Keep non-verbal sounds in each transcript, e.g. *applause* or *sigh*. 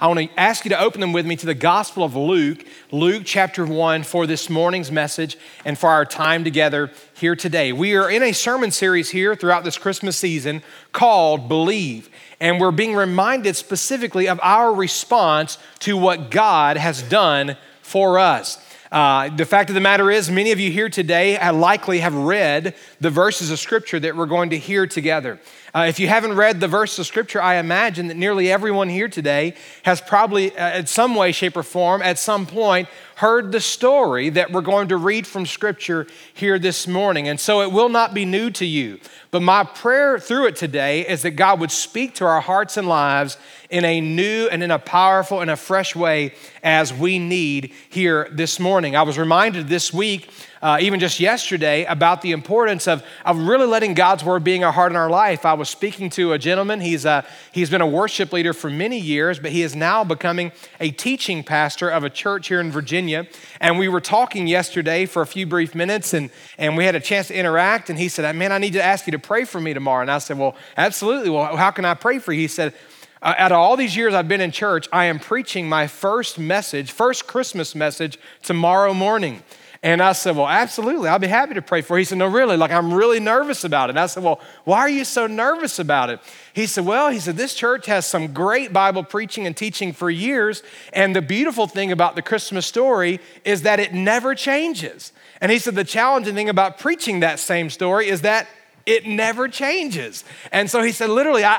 I want to ask you to open them with me to the Gospel of Luke, Luke chapter 1, for this morning's message and for our time together here today. We are in a sermon series here throughout this Christmas season called Believe, and we're being reminded specifically of our response to what God has done for us. Uh, the fact of the matter is, many of you here today likely have read the verses of Scripture that we're going to hear together. Uh, if you haven't read the verse of Scripture, I imagine that nearly everyone here today has probably, uh, in some way, shape, or form, at some point, heard the story that we're going to read from Scripture here this morning. And so it will not be new to you. But my prayer through it today is that God would speak to our hearts and lives in a new and in a powerful and a fresh way as we need here this morning. I was reminded this week uh, even just yesterday, about the importance of, of really letting God's word being a heart in our life. I was speaking to a gentleman. He's, a, uh, he's been a worship leader for many years, but he is now becoming a teaching pastor of a church here in Virginia. And we were talking yesterday for a few brief minutes, and, and we had a chance to interact. And he said, Man, I need to ask you to pray for me tomorrow. And I said, Well, absolutely. Well, how can I pray for you? He said, uh, out of all these years I've been in church, I am preaching my first message, first Christmas message tomorrow morning. And I said, Well, absolutely, I'll be happy to pray for you. He said, No, really, like I'm really nervous about it. And I said, Well, why are you so nervous about it? He said, Well, he said, this church has some great Bible preaching and teaching for years. And the beautiful thing about the Christmas story is that it never changes. And he said, The challenging thing about preaching that same story is that it never changes. And so he said, literally, I,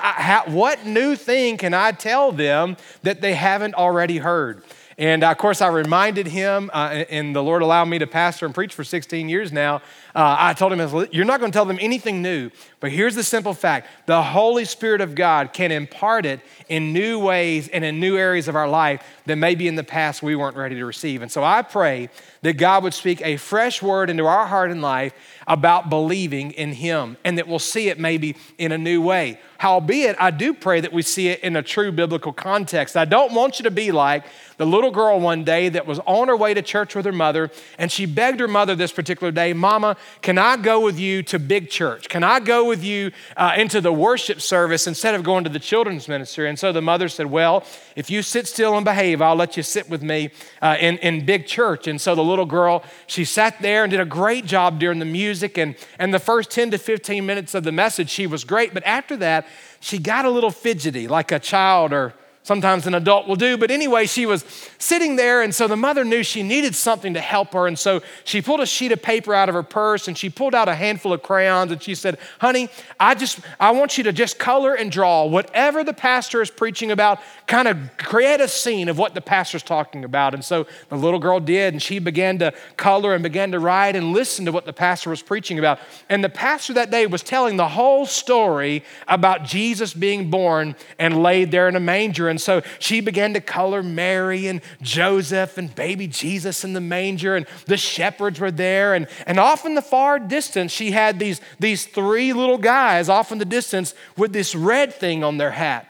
I, what new thing can I tell them that they haven't already heard? And uh, of course, I reminded him, uh, and the Lord allowed me to pastor and preach for 16 years now. Uh, I told him, You're not going to tell them anything new, but here's the simple fact the Holy Spirit of God can impart it in new ways and in new areas of our life that maybe in the past we weren't ready to receive. And so I pray that God would speak a fresh word into our heart and life about believing in Him and that we'll see it maybe in a new way. Howbeit, I do pray that we see it in a true biblical context. I don't want you to be like the little girl one day that was on her way to church with her mother, and she begged her mother this particular day, Mama, can I go with you to big church? Can I go with you uh, into the worship service instead of going to the children's ministry? And so the mother said, Well, if you sit still and behave, I'll let you sit with me uh, in, in big church. And so the little girl, she sat there and did a great job during the music. And, and the first 10 to 15 minutes of the message, she was great. But after that, she got a little fidgety, like a child or Sometimes an adult will do. But anyway, she was sitting there, and so the mother knew she needed something to help her. And so she pulled a sheet of paper out of her purse and she pulled out a handful of crayons and she said, Honey, I just, I want you to just color and draw whatever the pastor is preaching about, kind of create a scene of what the pastor's talking about. And so the little girl did, and she began to color and began to write and listen to what the pastor was preaching about. And the pastor that day was telling the whole story about Jesus being born and laid there in a manger. And so she began to color Mary and Joseph and baby Jesus in the manger, and the shepherds were there. And, and off in the far distance, she had these, these three little guys off in the distance with this red thing on their hat.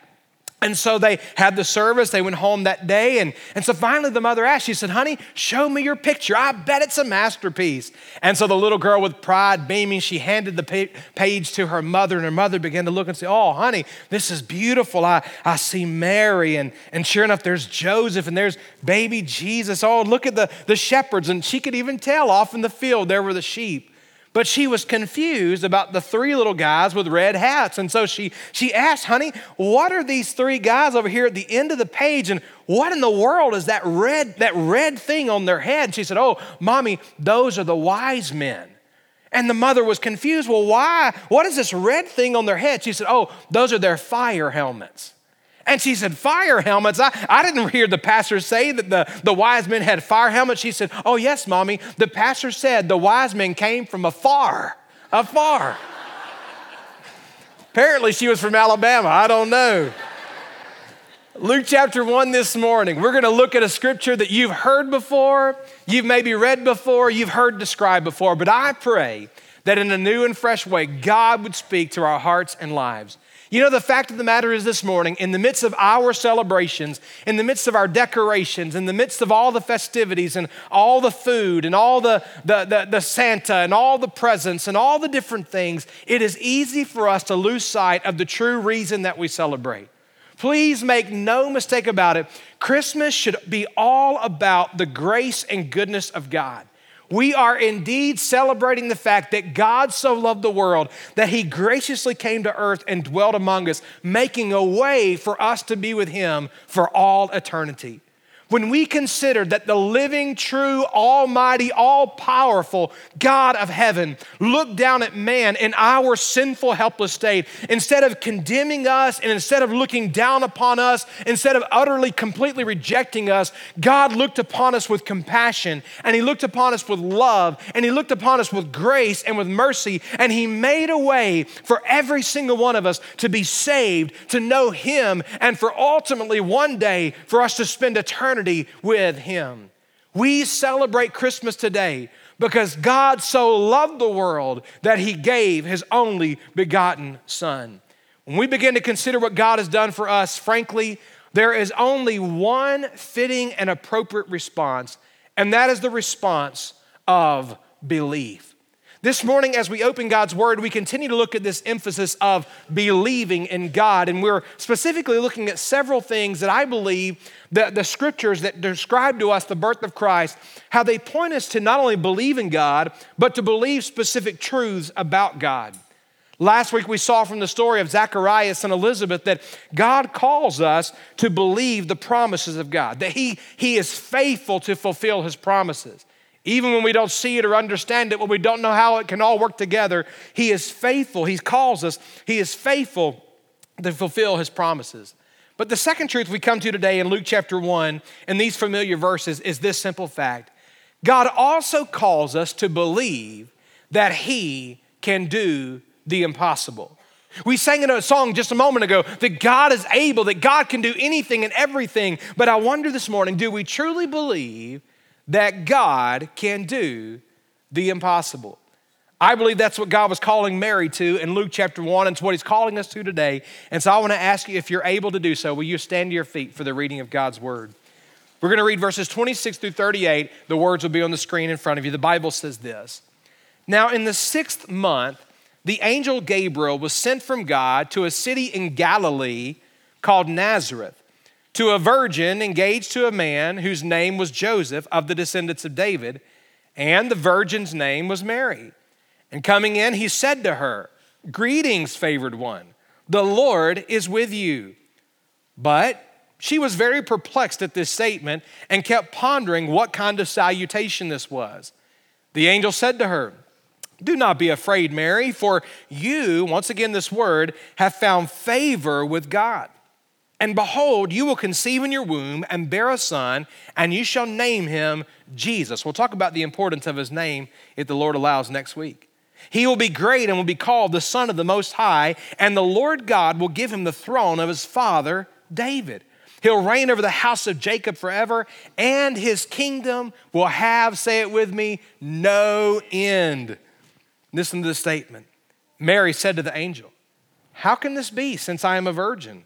And so they had the service, they went home that day. And, and so finally the mother asked, she said, Honey, show me your picture. I bet it's a masterpiece. And so the little girl, with pride beaming, she handed the page to her mother, and her mother began to look and say, Oh, honey, this is beautiful. I, I see Mary, and, and sure enough, there's Joseph, and there's baby Jesus. Oh, look at the, the shepherds. And she could even tell off in the field there were the sheep. But she was confused about the three little guys with red hats. And so she, she asked, honey, what are these three guys over here at the end of the page? And what in the world is that red, that red thing on their head? And she said, Oh, mommy, those are the wise men. And the mother was confused. Well, why? What is this red thing on their head? She said, Oh, those are their fire helmets. And she said, Fire helmets? I, I didn't hear the pastor say that the, the wise men had fire helmets. She said, Oh, yes, mommy. The pastor said the wise men came from afar, afar. Apparently, she was from Alabama. I don't know. Luke chapter 1 this morning, we're going to look at a scripture that you've heard before, you've maybe read before, you've heard described before, but I pray that in a new and fresh way, God would speak to our hearts and lives. You know, the fact of the matter is this morning, in the midst of our celebrations, in the midst of our decorations, in the midst of all the festivities and all the food and all the, the, the, the, Santa and all the presents and all the different things, it is easy for us to lose sight of the true reason that we celebrate. Please make no mistake about it. Christmas should be all about the grace and goodness of God. We are indeed celebrating the fact that God so loved the world that he graciously came to earth and dwelt among us, making a way for us to be with him for all eternity when we consider that the living, true, almighty, all powerful God of heaven looked down at man in our sinful, helpless state, instead of condemning us and instead of looking down upon us, instead of utterly, completely rejecting us, God looked upon us with compassion and He looked upon us with love and He looked upon us with grace and with mercy and He made a way for every single one of us to be saved, to know Him, and for ultimately one day for us to spend eternity eternity with Him. We celebrate Christmas today because God so loved the world that He gave His only begotten Son. When we begin to consider what God has done for us, frankly, there is only one fitting and appropriate response, and that is the response of belief. This morning, as we open God's Word, we continue to look at this emphasis of believing in God. And we're specifically looking at several things that I believe that the scriptures that describe to us the birth of Christ, how they point us to not only believe in God, but to believe specific truths about God. Last week, we saw from the story of Zacharias and Elizabeth that God calls us to believe the promises of God, that He, he is faithful to fulfill His promises. Even when we don't see it or understand it, when we don't know how it can all work together, He is faithful. He calls us, He is faithful to fulfill His promises. But the second truth we come to today in Luke chapter 1 in these familiar verses is this simple fact God also calls us to believe that He can do the impossible. We sang in a song just a moment ago that God is able, that God can do anything and everything. But I wonder this morning do we truly believe that God can do the impossible. I believe that's what God was calling Mary to in Luke chapter 1, and it's what He's calling us to today. And so I want to ask you if you're able to do so, will you stand to your feet for the reading of God's Word? We're going to read verses 26 through 38. The words will be on the screen in front of you. The Bible says this Now, in the sixth month, the angel Gabriel was sent from God to a city in Galilee called Nazareth to a virgin engaged to a man whose name was Joseph of the descendants of David, and the virgin's name was Mary. And coming in, he said to her, Greetings, favored one, the Lord is with you. But she was very perplexed at this statement and kept pondering what kind of salutation this was. The angel said to her, Do not be afraid, Mary, for you, once again, this word, have found favor with God. And behold, you will conceive in your womb and bear a son, and you shall name him Jesus. We'll talk about the importance of his name if the Lord allows next week. He will be great and will be called the Son of the Most High, and the Lord God will give him the throne of his father David. He'll reign over the house of Jacob forever, and his kingdom will have, say it with me, no end. Listen to the statement. Mary said to the angel, How can this be since I am a virgin?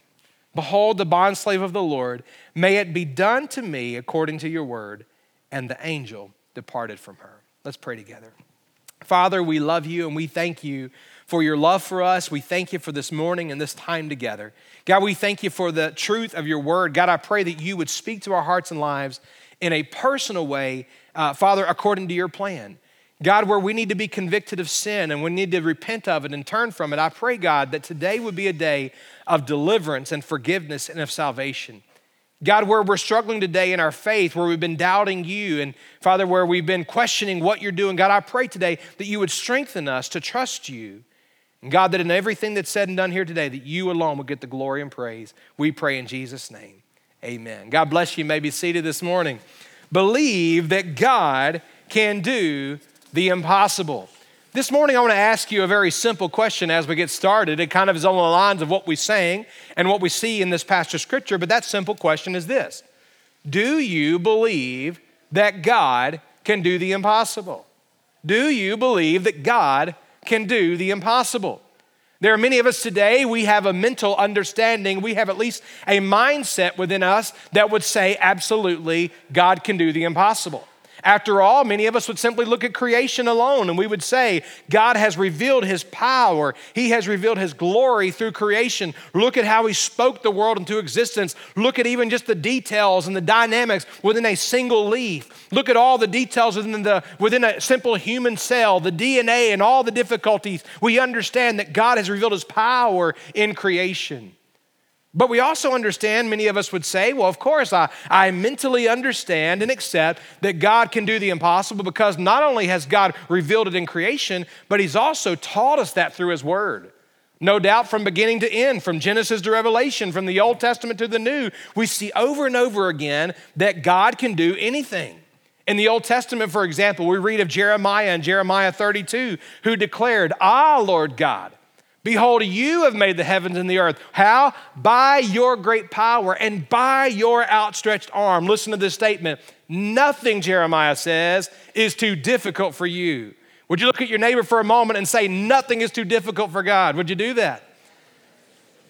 Behold, the bondslave of the Lord, may it be done to me according to your word. And the angel departed from her. Let's pray together. Father, we love you and we thank you for your love for us. We thank you for this morning and this time together. God, we thank you for the truth of your word. God, I pray that you would speak to our hearts and lives in a personal way, uh, Father, according to your plan. God, where we need to be convicted of sin and we need to repent of it and turn from it, I pray, God, that today would be a day of deliverance and forgiveness and of salvation. God, where we're struggling today in our faith, where we've been doubting you, and Father, where we've been questioning what you're doing, God, I pray today that you would strengthen us to trust you. And God, that in everything that's said and done here today, that you alone would get the glory and praise. We pray in Jesus' name. Amen. God bless you. you may be seated this morning. Believe that God can do the impossible. This morning, I want to ask you a very simple question as we get started. It kind of is on the lines of what we sang and what we see in this passage of scripture, but that simple question is this Do you believe that God can do the impossible? Do you believe that God can do the impossible? There are many of us today, we have a mental understanding, we have at least a mindset within us that would say, absolutely, God can do the impossible. After all, many of us would simply look at creation alone and we would say, God has revealed his power. He has revealed his glory through creation. Look at how he spoke the world into existence. Look at even just the details and the dynamics within a single leaf. Look at all the details within, the, within a simple human cell, the DNA, and all the difficulties. We understand that God has revealed his power in creation. But we also understand, many of us would say, well, of course, I, I mentally understand and accept that God can do the impossible because not only has God revealed it in creation, but He's also taught us that through His Word. No doubt from beginning to end, from Genesis to Revelation, from the Old Testament to the New, we see over and over again that God can do anything. In the Old Testament, for example, we read of Jeremiah in Jeremiah 32, who declared, Ah, Lord God, Behold, you have made the heavens and the earth. How? By your great power and by your outstretched arm. Listen to this statement. Nothing, Jeremiah says, is too difficult for you. Would you look at your neighbor for a moment and say, Nothing is too difficult for God? Would you do that?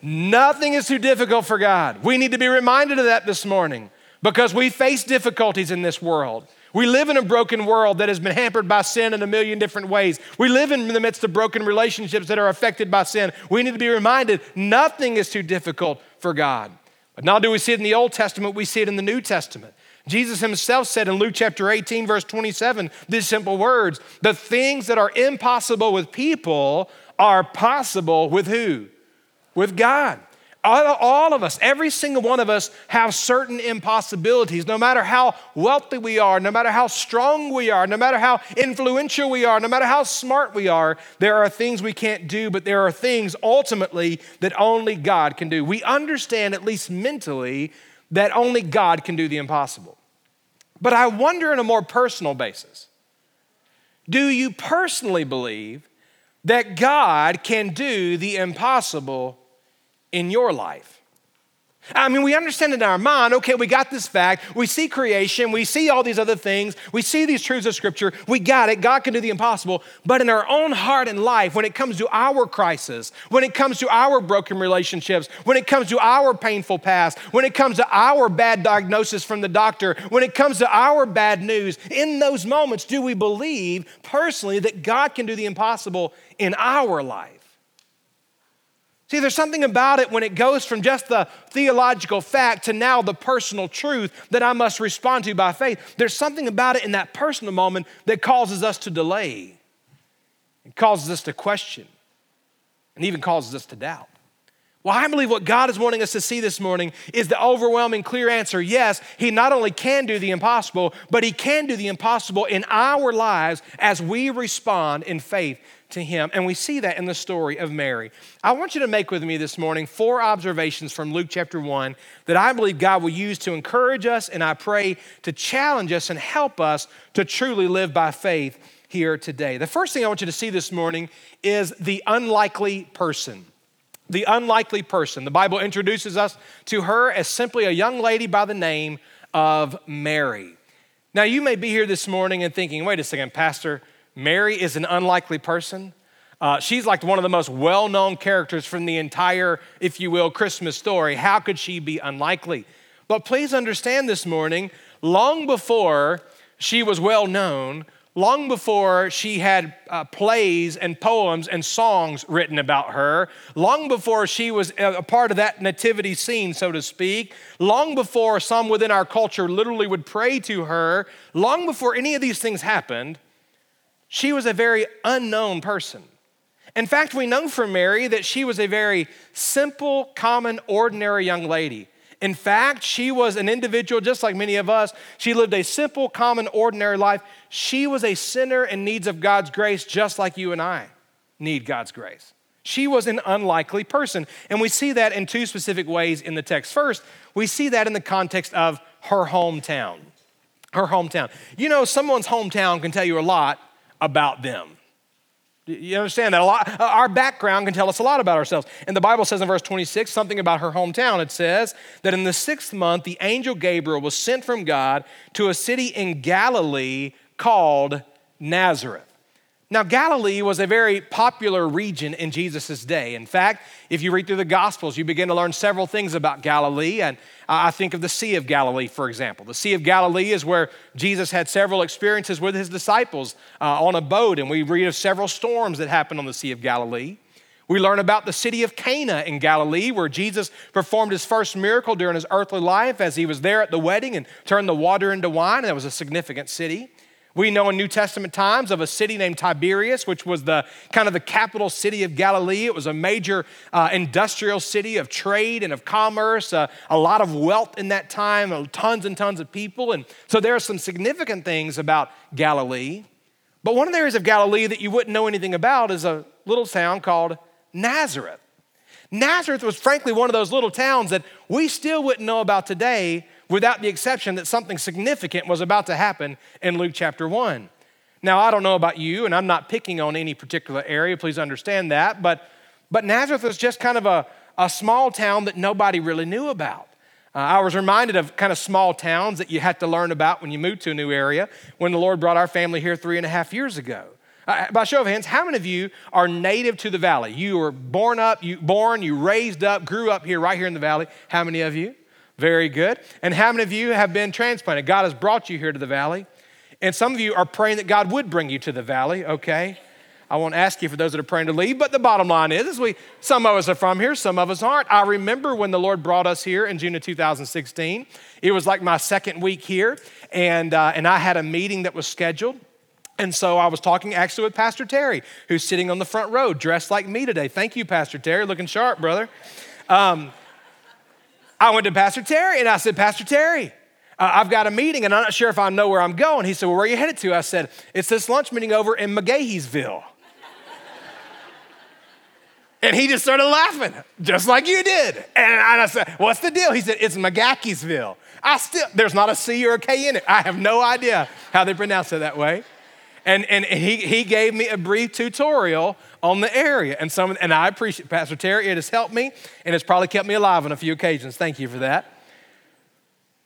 Nothing is too difficult for God. We need to be reminded of that this morning because we face difficulties in this world. We live in a broken world that has been hampered by sin in a million different ways. We live in the midst of broken relationships that are affected by sin. We need to be reminded nothing is too difficult for God. But not do we see it in the Old Testament, we see it in the New Testament. Jesus himself said in Luke chapter 18, verse 27, these simple words The things that are impossible with people are possible with who? With God. All of us, every single one of us, have certain impossibilities. No matter how wealthy we are, no matter how strong we are, no matter how influential we are, no matter how smart we are, there are things we can't do, but there are things ultimately that only God can do. We understand, at least mentally, that only God can do the impossible. But I wonder, on a more personal basis, do you personally believe that God can do the impossible in your life. I mean, we understand in our mind, okay, we got this fact. We see creation. We see all these other things. We see these truths of Scripture. We got it. God can do the impossible. But in our own heart and life, when it comes to our crisis, when it comes to our broken relationships, when it comes to our painful past, when it comes to our bad diagnosis from the doctor, when it comes to our bad news, in those moments, do we believe personally that God can do the impossible in our life? See, there's something about it when it goes from just the theological fact to now the personal truth that I must respond to by faith. There's something about it in that personal moment that causes us to delay, it causes us to question, and even causes us to doubt. Well, I believe what God is wanting us to see this morning is the overwhelming, clear answer yes, He not only can do the impossible, but He can do the impossible in our lives as we respond in faith to him. And we see that in the story of Mary. I want you to make with me this morning four observations from Luke chapter 1 that I believe God will use to encourage us and I pray to challenge us and help us to truly live by faith here today. The first thing I want you to see this morning is the unlikely person. The unlikely person. The Bible introduces us to her as simply a young lady by the name of Mary. Now, you may be here this morning and thinking, wait a second, Pastor, Mary is an unlikely person. Uh, she's like one of the most well known characters from the entire, if you will, Christmas story. How could she be unlikely? But please understand this morning, long before she was well known, long before she had uh, plays and poems and songs written about her, long before she was a part of that nativity scene, so to speak, long before some within our culture literally would pray to her, long before any of these things happened, she was a very unknown person. In fact, we know from Mary that she was a very simple, common, ordinary young lady. In fact, she was an individual just like many of us. She lived a simple, common, ordinary life. She was a sinner in needs of God's grace, just like you and I need God's grace. She was an unlikely person. And we see that in two specific ways in the text. First, we see that in the context of her hometown. Her hometown. You know, someone's hometown can tell you a lot about them. You understand that a lot? Uh, our background can tell us a lot about ourselves. And the Bible says in verse 26 something about her hometown. It says that in the sixth month, the angel Gabriel was sent from God to a city in Galilee called Nazareth. Now, Galilee was a very popular region in Jesus' day. In fact, if you read through the Gospels, you begin to learn several things about Galilee. And I think of the Sea of Galilee, for example. The Sea of Galilee is where Jesus had several experiences with his disciples uh, on a boat, and we read of several storms that happened on the Sea of Galilee. We learn about the city of Cana in Galilee, where Jesus performed his first miracle during his earthly life as he was there at the wedding and turned the water into wine. And that was a significant city. We know in New Testament times of a city named Tiberias, which was the kind of the capital city of Galilee. It was a major uh, industrial city of trade and of commerce, uh, a lot of wealth in that time, uh, tons and tons of people. And so there are some significant things about Galilee. But one of the areas of Galilee that you wouldn't know anything about is a little town called Nazareth. Nazareth was frankly one of those little towns that we still wouldn't know about today without the exception that something significant was about to happen in Luke chapter 1. Now, I don't know about you, and I'm not picking on any particular area, please understand that, but, but Nazareth was just kind of a, a small town that nobody really knew about. Uh, I was reminded of kind of small towns that you had to learn about when you moved to a new area when the Lord brought our family here three and a half years ago. Uh, by show of hands, how many of you are native to the valley? You were born up, you born, you raised up, grew up here, right here in the valley. How many of you? Very good. And how many of you have been transplanted? God has brought you here to the valley. And some of you are praying that God would bring you to the valley, okay? I won't ask you for those that are praying to leave, but the bottom line is, is we, some of us are from here, some of us aren't. I remember when the Lord brought us here in June of 2016. It was like my second week here, and, uh, and I had a meeting that was scheduled. And so I was talking actually with Pastor Terry, who's sitting on the front row, dressed like me today. Thank you, Pastor Terry, looking sharp, brother. Um, I went to Pastor Terry and I said, Pastor Terry, uh, I've got a meeting and I'm not sure if I know where I'm going. He said, Well, where are you headed to? I said, It's this lunch meeting over in McGaheysville. *laughs* and he just started laughing, just like you did. And I said, What's the deal? He said, It's McGaheysville. I still, there's not a C or a K in it. I have no idea how they pronounce it that way. And, and he, he gave me a brief tutorial on the area. And, some, and I appreciate Pastor Terry. It has helped me and it's probably kept me alive on a few occasions. Thank you for that.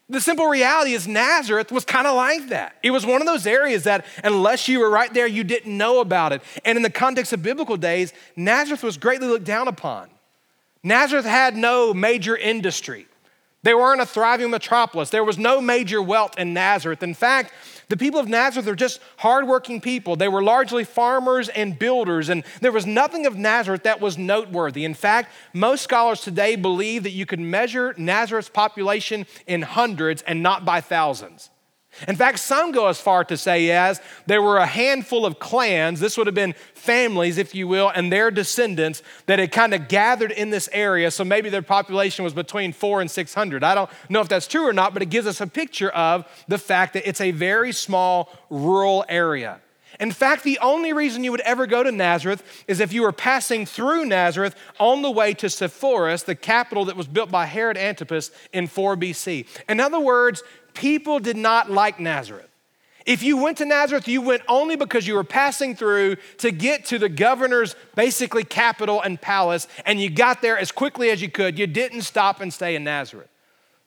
The simple reality is, Nazareth was kind of like that. It was one of those areas that, unless you were right there, you didn't know about it. And in the context of biblical days, Nazareth was greatly looked down upon. Nazareth had no major industry, they weren't a thriving metropolis. There was no major wealth in Nazareth. In fact, the people of Nazareth are just hardworking people. They were largely farmers and builders, and there was nothing of Nazareth that was noteworthy. In fact, most scholars today believe that you could measure Nazareth's population in hundreds and not by thousands. In fact, some go as far to say as there were a handful of clans, this would have been families, if you will, and their descendants that had kind of gathered in this area. So maybe their population was between four and 600. I don't know if that's true or not, but it gives us a picture of the fact that it's a very small rural area. In fact, the only reason you would ever go to Nazareth is if you were passing through Nazareth on the way to Sepphoris, the capital that was built by Herod Antipas in 4 BC. In other words, people did not like Nazareth. If you went to Nazareth, you went only because you were passing through to get to the governor's basically capital and palace, and you got there as quickly as you could. You didn't stop and stay in Nazareth.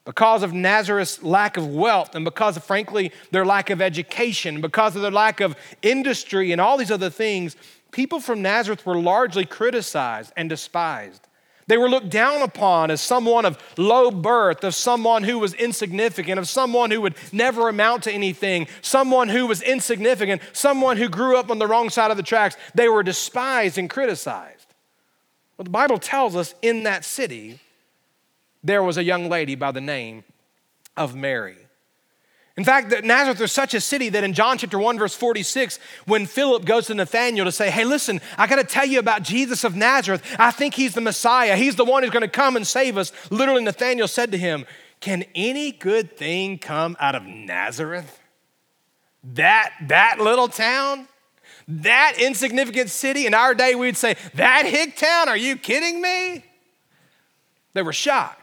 Because of Nazareth's lack of wealth, and because of, frankly, their lack of education, because of their lack of industry and all these other things, people from Nazareth were largely criticized and despised. They were looked down upon as someone of low birth, of someone who was insignificant, of someone who would never amount to anything, someone who was insignificant, someone who grew up on the wrong side of the tracks. They were despised and criticized. Well, the Bible tells us in that city, there was a young lady by the name of Mary. In fact, Nazareth is such a city that in John chapter 1, verse 46, when Philip goes to Nathanael to say, Hey, listen, I got to tell you about Jesus of Nazareth. I think he's the Messiah. He's the one who's going to come and save us. Literally, Nathanael said to him, Can any good thing come out of Nazareth? That, that little town? That insignificant city? In our day, we'd say, That hick town? Are you kidding me? They were shocked.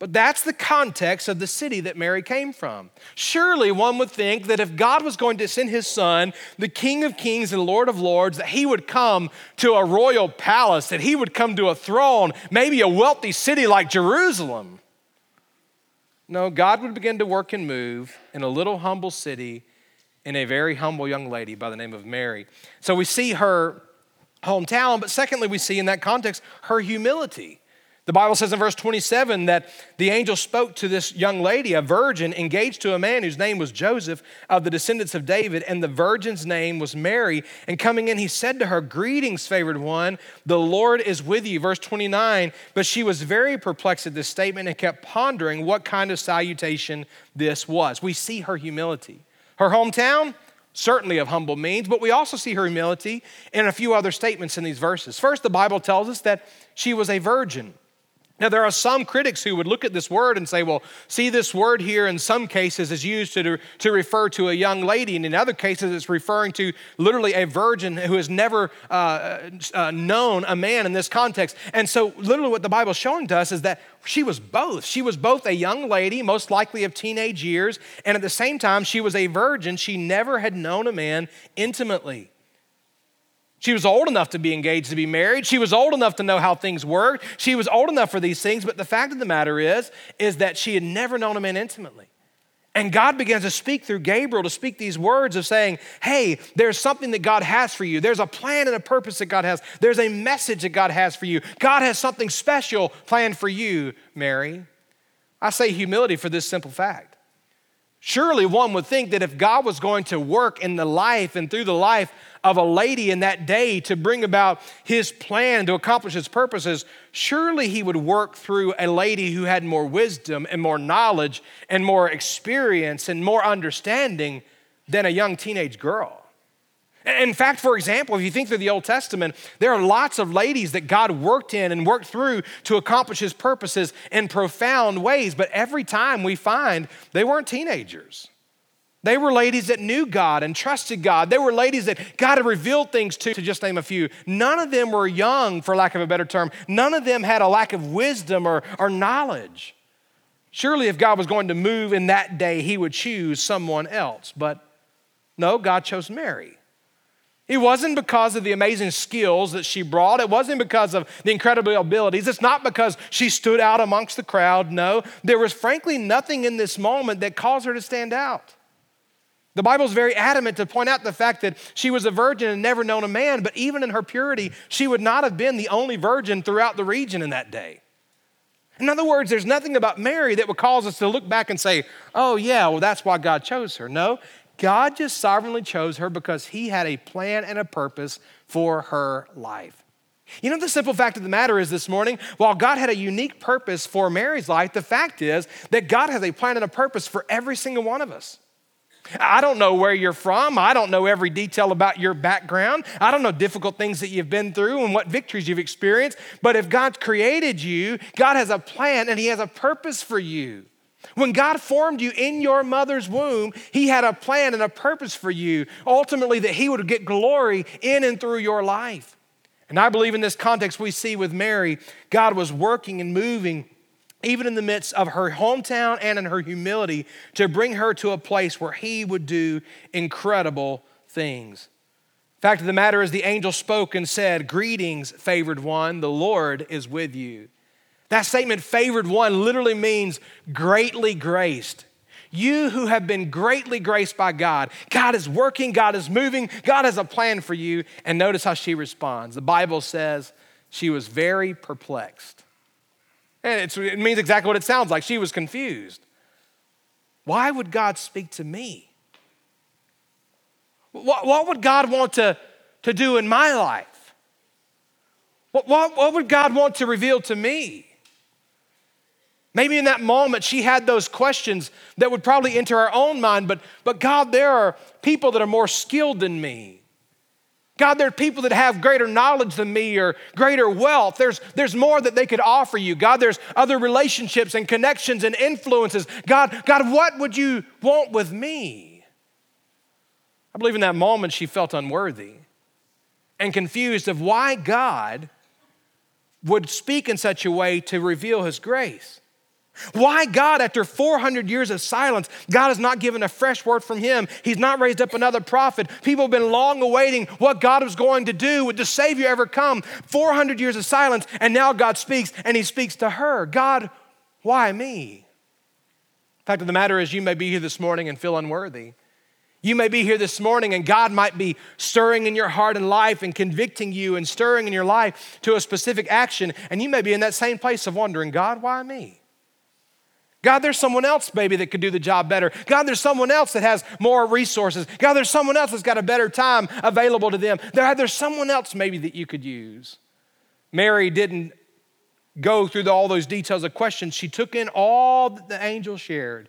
But that's the context of the city that Mary came from. Surely one would think that if God was going to send his son, the King of Kings and Lord of Lords, that he would come to a royal palace, that he would come to a throne, maybe a wealthy city like Jerusalem. No, God would begin to work and move in a little humble city in a very humble young lady by the name of Mary. So we see her hometown, but secondly, we see in that context her humility. The Bible says in verse 27 that the angel spoke to this young lady, a virgin, engaged to a man whose name was Joseph of the descendants of David, and the virgin's name was Mary. And coming in, he said to her, Greetings, favored one, the Lord is with you. Verse 29 But she was very perplexed at this statement and kept pondering what kind of salutation this was. We see her humility. Her hometown, certainly of humble means, but we also see her humility in a few other statements in these verses. First, the Bible tells us that she was a virgin. Now, there are some critics who would look at this word and say, well, see, this word here in some cases is used to, to refer to a young lady, and in other cases it's referring to literally a virgin who has never uh, uh, known a man in this context. And so, literally, what the Bible's showing to us is that she was both. She was both a young lady, most likely of teenage years, and at the same time, she was a virgin. She never had known a man intimately. She was old enough to be engaged to be married. She was old enough to know how things worked. She was old enough for these things, but the fact of the matter is is that she had never known a man intimately. And God begins to speak through Gabriel to speak these words of saying, Hey, there's something that God has for you. There's a plan and a purpose that God has. There's a message that God has for you. God has something special planned for you, Mary. I say humility for this simple fact. Surely one would think that if God was going to work in the life and through the life of a lady in that day to bring about his plan to accomplish his purposes, surely he would work through a lady who had more wisdom and more knowledge and more experience and more understanding than a young teenage girl. In fact, for example, if you think through the Old Testament, there are lots of ladies that God worked in and worked through to accomplish his purposes in profound ways, but every time we find they weren't teenagers. They were ladies that knew God and trusted God. They were ladies that God had revealed things to, to just name a few. None of them were young, for lack of a better term. None of them had a lack of wisdom or, or knowledge. Surely, if God was going to move in that day, he would choose someone else. But no, God chose Mary. It wasn't because of the amazing skills that she brought. It wasn't because of the incredible abilities. It's not because she stood out amongst the crowd. No, there was frankly nothing in this moment that caused her to stand out. The Bible is very adamant to point out the fact that she was a virgin and never known a man, but even in her purity, she would not have been the only virgin throughout the region in that day. In other words, there's nothing about Mary that would cause us to look back and say, oh, yeah, well, that's why God chose her. No, God just sovereignly chose her because he had a plan and a purpose for her life. You know, the simple fact of the matter is this morning, while God had a unique purpose for Mary's life, the fact is that God has a plan and a purpose for every single one of us. I don't know where you're from. I don't know every detail about your background. I don't know difficult things that you've been through and what victories you've experienced. But if God created you, God has a plan and He has a purpose for you. When God formed you in your mother's womb, He had a plan and a purpose for you, ultimately, that He would get glory in and through your life. And I believe in this context we see with Mary, God was working and moving even in the midst of her hometown and in her humility, to bring her to a place where he would do incredible things. Fact of the matter is, the angel spoke and said, Greetings, favored one, the Lord is with you. That statement, favored one, literally means greatly graced. You who have been greatly graced by God, God is working, God is moving, God has a plan for you. And notice how she responds. The Bible says she was very perplexed. And it means exactly what it sounds like. She was confused. Why would God speak to me? What, what would God want to, to do in my life? What, what, what would God want to reveal to me? Maybe in that moment she had those questions that would probably enter her own mind, but, but God, there are people that are more skilled than me. God, there are people that have greater knowledge than me or greater wealth. There's, there's more that they could offer you. God, there's other relationships and connections and influences. God, God, what would you want with me? I believe in that moment she felt unworthy and confused of why God would speak in such a way to reveal his grace. Why God, after 400 years of silence, God has not given a fresh word from Him. He's not raised up another prophet. People have been long awaiting what God was going to do. Would the Savior ever come? 400 years of silence, and now God speaks, and He speaks to her. God, why me? Fact of the matter is, you may be here this morning and feel unworthy. You may be here this morning and God might be stirring in your heart and life and convicting you and stirring in your life to a specific action. And you may be in that same place of wondering, God, why me? God, there's someone else maybe that could do the job better. God, there's someone else that has more resources. God, there's someone else that's got a better time available to them. There, there's someone else maybe that you could use. Mary didn't go through the, all those details of questions. She took in all that the angel shared.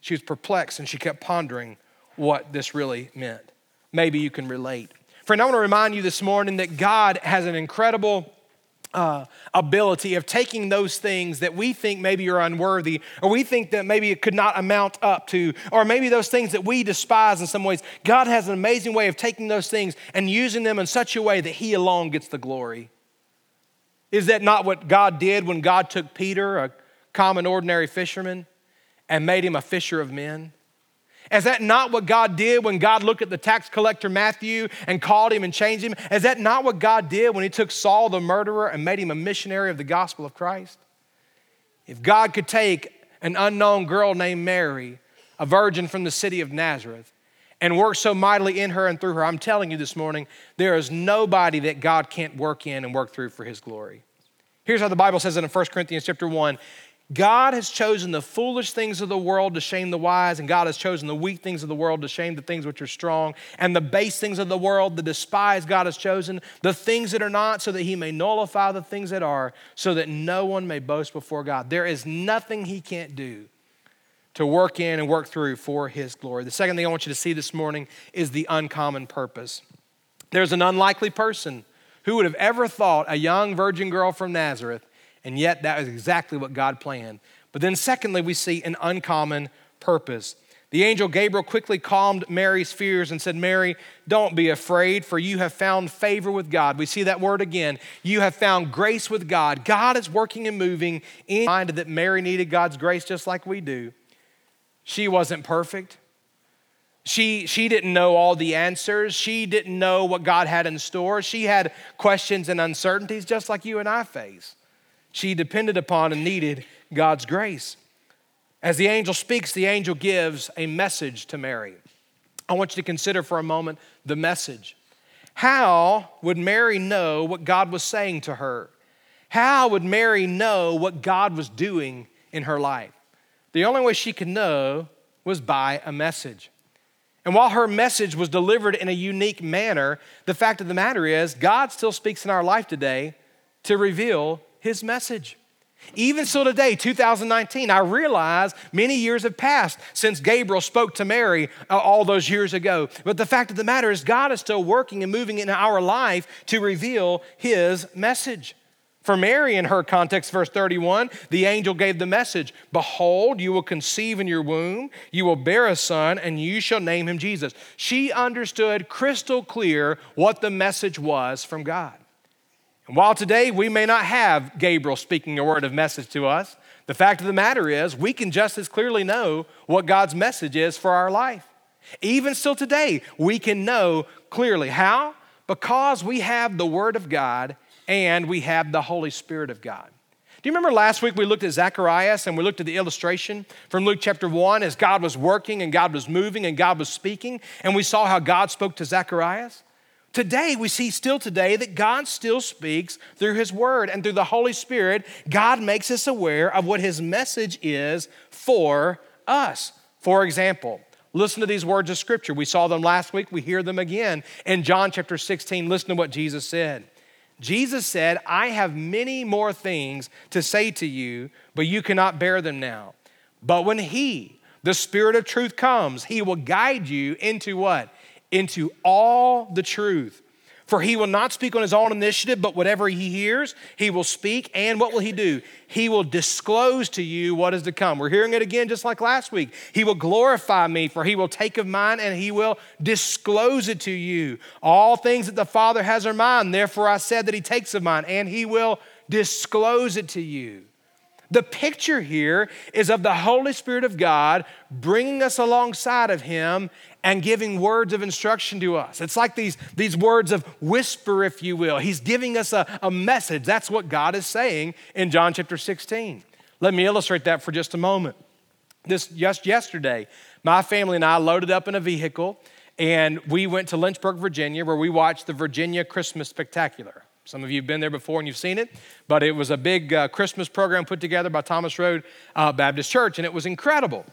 She was perplexed and she kept pondering what this really meant. Maybe you can relate. Friend, I want to remind you this morning that God has an incredible uh, ability of taking those things that we think maybe are unworthy, or we think that maybe it could not amount up to, or maybe those things that we despise in some ways. God has an amazing way of taking those things and using them in such a way that He alone gets the glory. Is that not what God did when God took Peter, a common, ordinary fisherman, and made him a fisher of men? Is that not what God did when God looked at the tax collector Matthew and called him and changed him? Is that not what God did when he took Saul the murderer and made him a missionary of the gospel of Christ? If God could take an unknown girl named Mary, a virgin from the city of Nazareth, and work so mightily in her and through her, I'm telling you this morning, there is nobody that God can't work in and work through for his glory. Here's how the Bible says it in 1 Corinthians chapter 1. God has chosen the foolish things of the world to shame the wise, and God has chosen the weak things of the world to shame the things which are strong, and the base things of the world, the despised, God has chosen, the things that are not, so that he may nullify the things that are, so that no one may boast before God. There is nothing he can't do to work in and work through for his glory. The second thing I want you to see this morning is the uncommon purpose. There's an unlikely person who would have ever thought a young virgin girl from Nazareth and yet, that is exactly what God planned. But then, secondly, we see an uncommon purpose. The angel Gabriel quickly calmed Mary's fears and said, Mary, don't be afraid, for you have found favor with God. We see that word again. You have found grace with God. God is working and moving in mind that Mary needed God's grace just like we do. She wasn't perfect. She, she didn't know all the answers. She didn't know what God had in store. She had questions and uncertainties just like you and I face. She depended upon and needed God's grace. As the angel speaks, the angel gives a message to Mary. I want you to consider for a moment the message. How would Mary know what God was saying to her? How would Mary know what God was doing in her life? The only way she could know was by a message. And while her message was delivered in a unique manner, the fact of the matter is, God still speaks in our life today to reveal his message. Even still today, 2019, I realize many years have passed since Gabriel spoke to Mary uh, all those years ago. But the fact of the matter is, God is still working and moving in our life to reveal his message. For Mary, in her context, verse 31, the angel gave the message Behold, you will conceive in your womb, you will bear a son, and you shall name him Jesus. She understood crystal clear what the message was from God. And while today we may not have Gabriel speaking a word of message to us, the fact of the matter is we can just as clearly know what God's message is for our life. Even still today, we can know clearly. How? Because we have the Word of God and we have the Holy Spirit of God. Do you remember last week we looked at Zacharias and we looked at the illustration from Luke chapter 1 as God was working and God was moving and God was speaking, and we saw how God spoke to Zacharias? Today, we see still today that God still speaks through His Word and through the Holy Spirit. God makes us aware of what His message is for us. For example, listen to these words of Scripture. We saw them last week, we hear them again in John chapter 16. Listen to what Jesus said Jesus said, I have many more things to say to you, but you cannot bear them now. But when He, the Spirit of truth, comes, He will guide you into what? Into all the truth. For he will not speak on his own initiative, but whatever he hears, he will speak. And what will he do? He will disclose to you what is to come. We're hearing it again, just like last week. He will glorify me, for he will take of mine and he will disclose it to you. All things that the Father has are mine. Therefore, I said that he takes of mine and he will disclose it to you. The picture here is of the Holy Spirit of God bringing us alongside of Him and giving words of instruction to us. It's like these, these words of whisper, if you will. He's giving us a, a message. That's what God is saying in John chapter 16. Let me illustrate that for just a moment. This just yesterday, my family and I loaded up in a vehicle and we went to Lynchburg, Virginia, where we watched the Virginia Christmas Spectacular. Some of you have been there before and you've seen it, but it was a big uh, Christmas program put together by Thomas Road uh, Baptist Church, and it was incredible.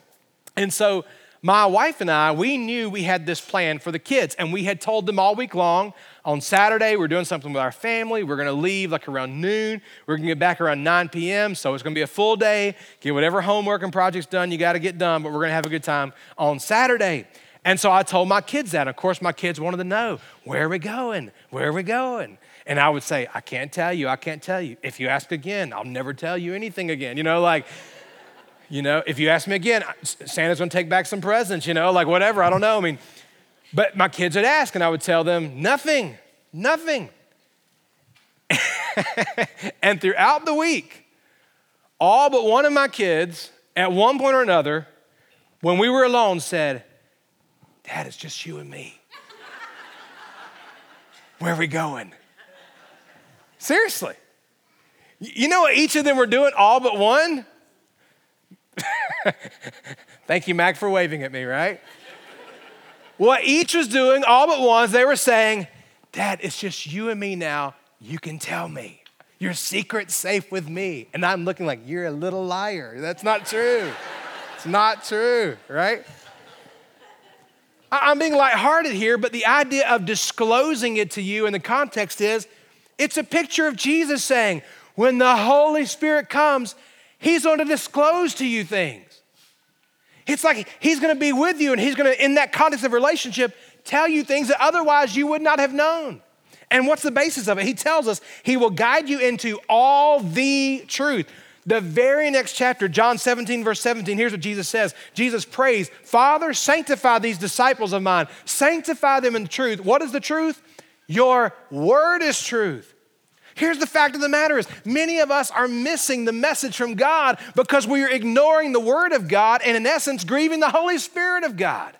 And so, my wife and I, we knew we had this plan for the kids, and we had told them all week long on Saturday, we're doing something with our family. We're gonna leave like around noon. We're gonna get back around 9 p.m., so it's gonna be a full day. Get whatever homework and projects done you gotta get done, but we're gonna have a good time on Saturday. And so I told my kids that. Of course, my kids wanted to know where are we going? Where are we going? And I would say, I can't tell you, I can't tell you. If you ask again, I'll never tell you anything again. You know, like, you know, if you ask me again, Santa's gonna take back some presents, you know, like whatever, I don't know. I mean, but my kids would ask, and I would tell them, nothing, nothing. *laughs* and throughout the week, all but one of my kids, at one point or another, when we were alone, said, Dad, it's just you and me. Where are we going? Seriously. You know what each of them were doing, all but one? Thank you, Mac, for waving at me, right? what each was doing, all but one, they were saying, Dad, it's just you and me now. You can tell me. Your secret's safe with me. And I'm looking like, you're a little liar. That's not true. it's not true, right? I'm being lighthearted here, but the idea of disclosing it to you in the context is it's a picture of Jesus saying, when the Holy Spirit comes, He's going to disclose to you things. It's like He's going to be with you and He's going to, in that context of relationship, tell you things that otherwise you would not have known. And what's the basis of it? He tells us He will guide you into all the truth. The very next chapter, John 17, verse 17, here's what Jesus says Jesus prays, Father, sanctify these disciples of mine, sanctify them in truth. What is the truth? Your word is truth. Here's the fact of the matter is many of us are missing the message from God because we are ignoring the word of God and in essence grieving the Holy Spirit of God.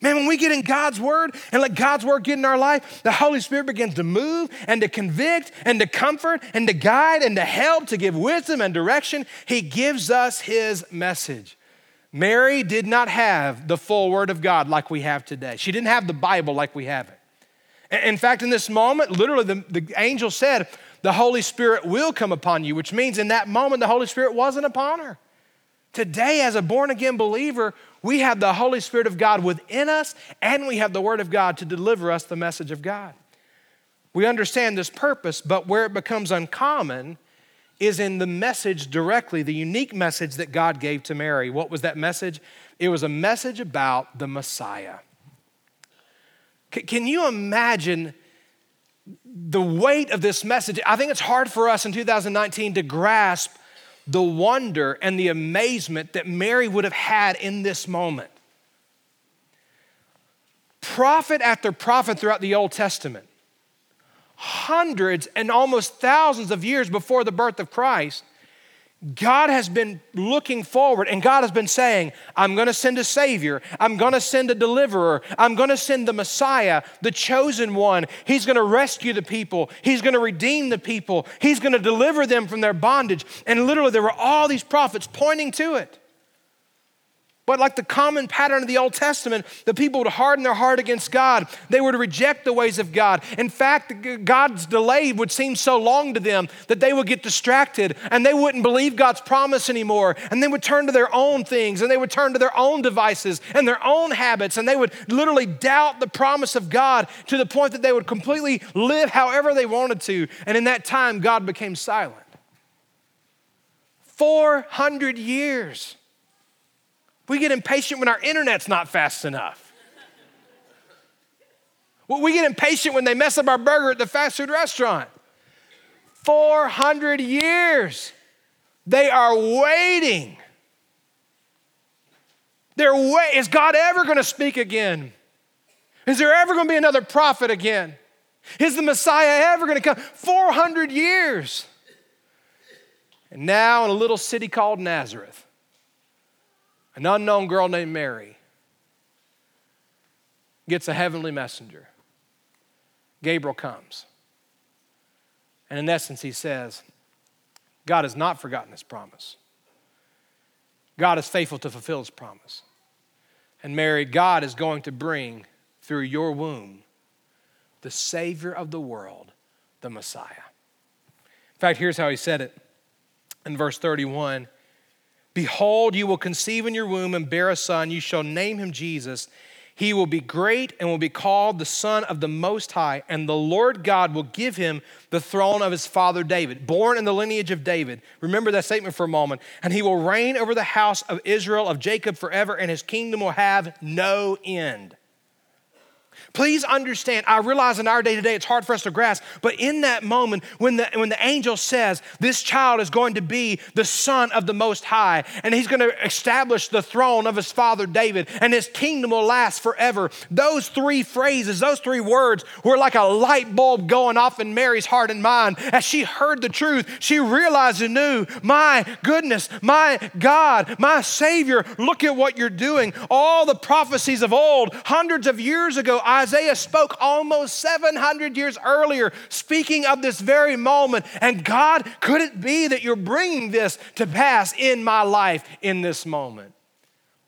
Man, when we get in God's word and let God's word get in our life, the Holy Spirit begins to move and to convict and to comfort and to guide and to help, to give wisdom and direction. He gives us his message. Mary did not have the full word of God like we have today. She didn't have the Bible like we have it. In fact, in this moment, literally, the, the angel said, The Holy Spirit will come upon you, which means in that moment, the Holy Spirit wasn't upon her. Today, as a born again believer, we have the Holy Spirit of God within us, and we have the Word of God to deliver us the message of God. We understand this purpose, but where it becomes uncommon is in the message directly, the unique message that God gave to Mary. What was that message? It was a message about the Messiah. Can you imagine the weight of this message? I think it's hard for us in 2019 to grasp the wonder and the amazement that Mary would have had in this moment. Prophet after prophet throughout the Old Testament, hundreds and almost thousands of years before the birth of Christ, God has been looking forward and God has been saying, I'm going to send a Savior. I'm going to send a deliverer. I'm going to send the Messiah, the chosen one. He's going to rescue the people. He's going to redeem the people. He's going to deliver them from their bondage. And literally, there were all these prophets pointing to it. But like the common pattern of the Old Testament, the people would harden their heart against God. They would reject the ways of God. In fact, God's delay would seem so long to them that they would get distracted and they wouldn't believe God's promise anymore. And they would turn to their own things and they would turn to their own devices and their own habits and they would literally doubt the promise of God to the point that they would completely live however they wanted to. And in that time, God became silent. 400 years. We get impatient when our internet's not fast enough. we get impatient when they mess up our burger at the fast food restaurant. 400 years. They are waiting. They're wait- Is God ever going to speak again? Is there ever going to be another prophet again? Is the Messiah ever going to come? 400 years. And now in a little city called Nazareth, an unknown girl named Mary gets a heavenly messenger. Gabriel comes. And in essence, he says, God has not forgotten his promise. God is faithful to fulfill his promise. And Mary, God is going to bring through your womb the Savior of the world, the Messiah. In fact, here's how he said it in verse 31 Behold, you will conceive in your womb and bear a son. You shall name him Jesus. He will be great and will be called the Son of the Most High, and the Lord God will give him the throne of his father David, born in the lineage of David. Remember that statement for a moment. And he will reign over the house of Israel, of Jacob forever, and his kingdom will have no end. Please understand, I realize in our day to day it's hard for us to grasp, but in that moment when the, when the angel says this child is going to be the son of the Most High and he's going to establish the throne of his father David and his kingdom will last forever, those three phrases, those three words were like a light bulb going off in Mary's heart and mind. As she heard the truth, she realized and knew, my goodness, my God, my Savior, look at what you're doing. All the prophecies of old, hundreds of years ago, I Isaiah spoke almost 700 years earlier, speaking of this very moment. And God, could it be that you're bringing this to pass in my life in this moment?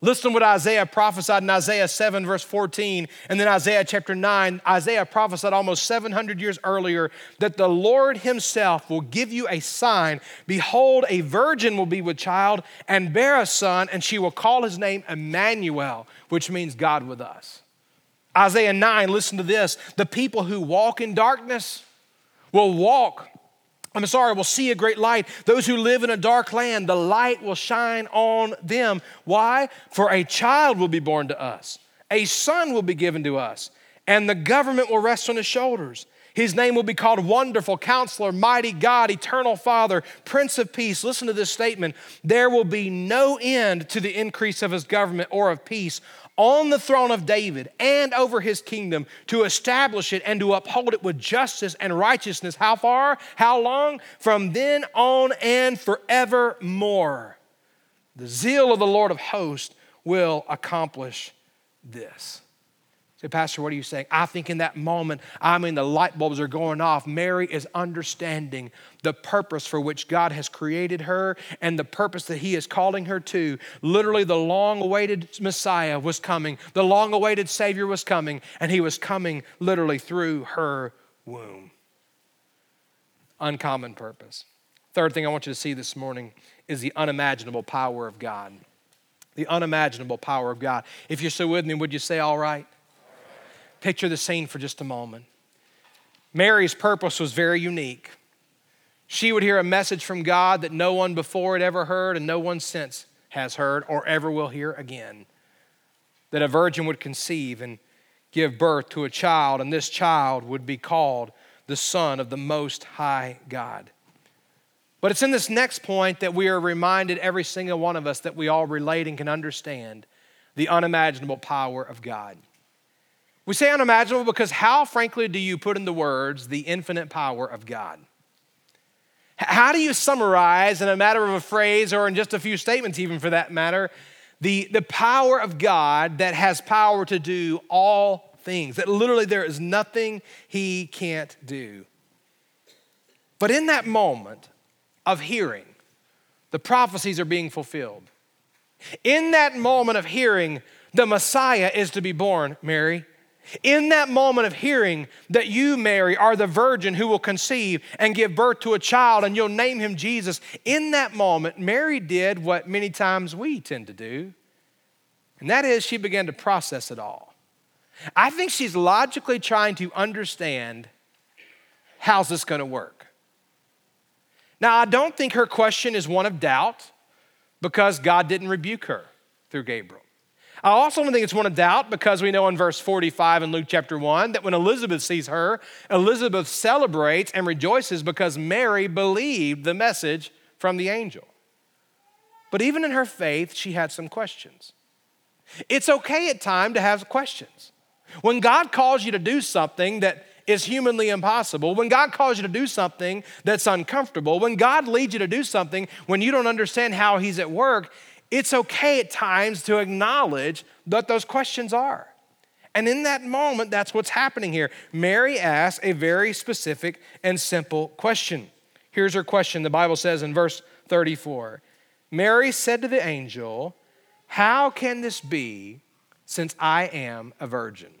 Listen to what Isaiah prophesied in Isaiah 7, verse 14, and then Isaiah chapter 9. Isaiah prophesied almost 700 years earlier that the Lord Himself will give you a sign. Behold, a virgin will be with child and bear a son, and she will call his name Emmanuel, which means God with us. Isaiah 9, listen to this. The people who walk in darkness will walk. I'm sorry, will see a great light. Those who live in a dark land, the light will shine on them. Why? For a child will be born to us, a son will be given to us, and the government will rest on his shoulders. His name will be called Wonderful Counselor, Mighty God, Eternal Father, Prince of Peace. Listen to this statement. There will be no end to the increase of his government or of peace on the throne of David and over his kingdom to establish it and to uphold it with justice and righteousness. How far? How long? From then on and forevermore. The zeal of the Lord of hosts will accomplish this. Say, Pastor, what are you saying? I think in that moment, I mean, the light bulbs are going off. Mary is understanding the purpose for which God has created her and the purpose that He is calling her to. Literally, the long awaited Messiah was coming, the long awaited Savior was coming, and He was coming literally through her womb. Uncommon purpose. Third thing I want you to see this morning is the unimaginable power of God. The unimaginable power of God. If you're so with me, would you say, All right? Picture the scene for just a moment. Mary's purpose was very unique. She would hear a message from God that no one before had ever heard and no one since has heard or ever will hear again. That a virgin would conceive and give birth to a child, and this child would be called the Son of the Most High God. But it's in this next point that we are reminded, every single one of us, that we all relate and can understand the unimaginable power of God. We say unimaginable because how, frankly, do you put into words the infinite power of God? How do you summarize in a matter of a phrase or in just a few statements, even for that matter, the, the power of God that has power to do all things? That literally there is nothing he can't do. But in that moment of hearing, the prophecies are being fulfilled. In that moment of hearing, the Messiah is to be born, Mary. In that moment of hearing that you, Mary, are the virgin who will conceive and give birth to a child and you'll name him Jesus, in that moment, Mary did what many times we tend to do, and that is she began to process it all. I think she's logically trying to understand how's this going to work. Now, I don't think her question is one of doubt because God didn't rebuke her through Gabriel. I also don't think it's one of doubt because we know in verse 45 in Luke chapter 1 that when Elizabeth sees her, Elizabeth celebrates and rejoices because Mary believed the message from the angel. But even in her faith, she had some questions. It's okay at time to have questions. When God calls you to do something that is humanly impossible, when God calls you to do something that's uncomfortable, when God leads you to do something when you don't understand how He's at work, it's okay at times to acknowledge that those questions are. And in that moment, that's what's happening here. Mary asks a very specific and simple question. Here's her question. The Bible says in verse 34 Mary said to the angel, How can this be since I am a virgin?